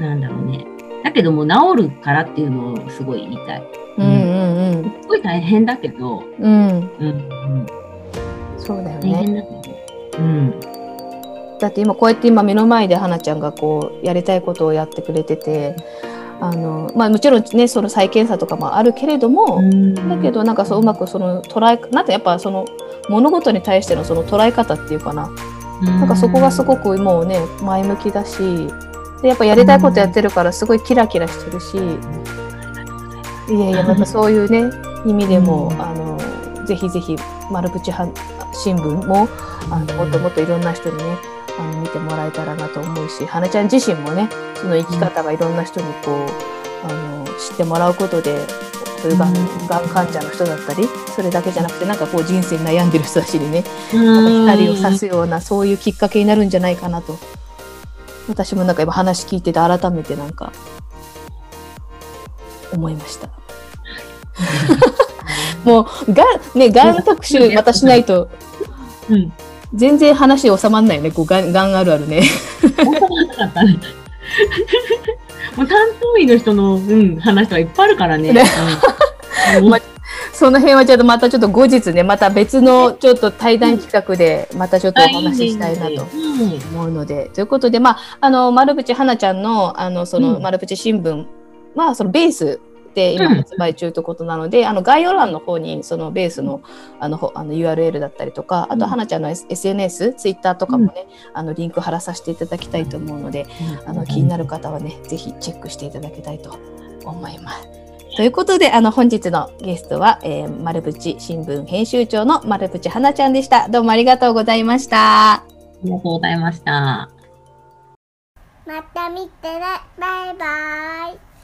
なんだろうね。だけども治るからっていうのをすごい言いたい。うんうんすごい大変だけど、うんうんうん、うん、そうだよ大変ね。だけど、うん、だって今こうやって今目の前で花ちゃんがこうやりたいことをやってくれててあのまあもちろんねその再検査とかもあるけれども、だけどなんかそううまくその捉えなんてやっぱその物事に対してのその捉え方っていうかな。なんかそこがすごくもうね前向きだしでやっぱやりたいことやってるからすごいキラキラしてるしいやいややっぱそういうね意味でも、うん。あのぜひぜひ丸口は新聞もあのもっともっといろんな人にねあの見てもらえたらなと思うし花ちゃん自身もねその生き方がいろんな人にこうあの知ってもらうことでそういうがんん。患者の人だったりそれだけじゃなくてなんかこう人生に悩んでる人たちにねうん。光を差すようなそういうきっかけになるんじゃないかなと。私もなんか今話聞いてて改めてなんか思いました。(laughs) もうがんねがん特集またしないと。うん。全然話収まんないよね。こうがんがんあるあるね。本当に。なかったね。もう担当医の人の、うん、話とかいっぱいあるからね。ね。うん。(laughs) まその辺はちょっとまたちょっと後日ねまた別のちょっと対談企画でまたちょっとお話ししたいなとうん思うので、ということで、まあ、あの、丸淵花ちゃんの、あの、その、うん。丸淵新聞は、そのベースで今うん発売中ということなので、あの、概要欄の方に、そのベースの、あの、ほあの URL だったりとか、あと、うん花ちゃんの S- SNS、ツイッターとかもね、あの、リンク貼らさせていただきたいと思うので、あの、気になる方はね、ぜひチェックしていただきたいと思います。ということで、あの、本日のゲストは、えー、丸淵新聞編集長の丸淵花ちゃんでした。どうもありがとうございました。ありがとうございました。また見てねバイバイ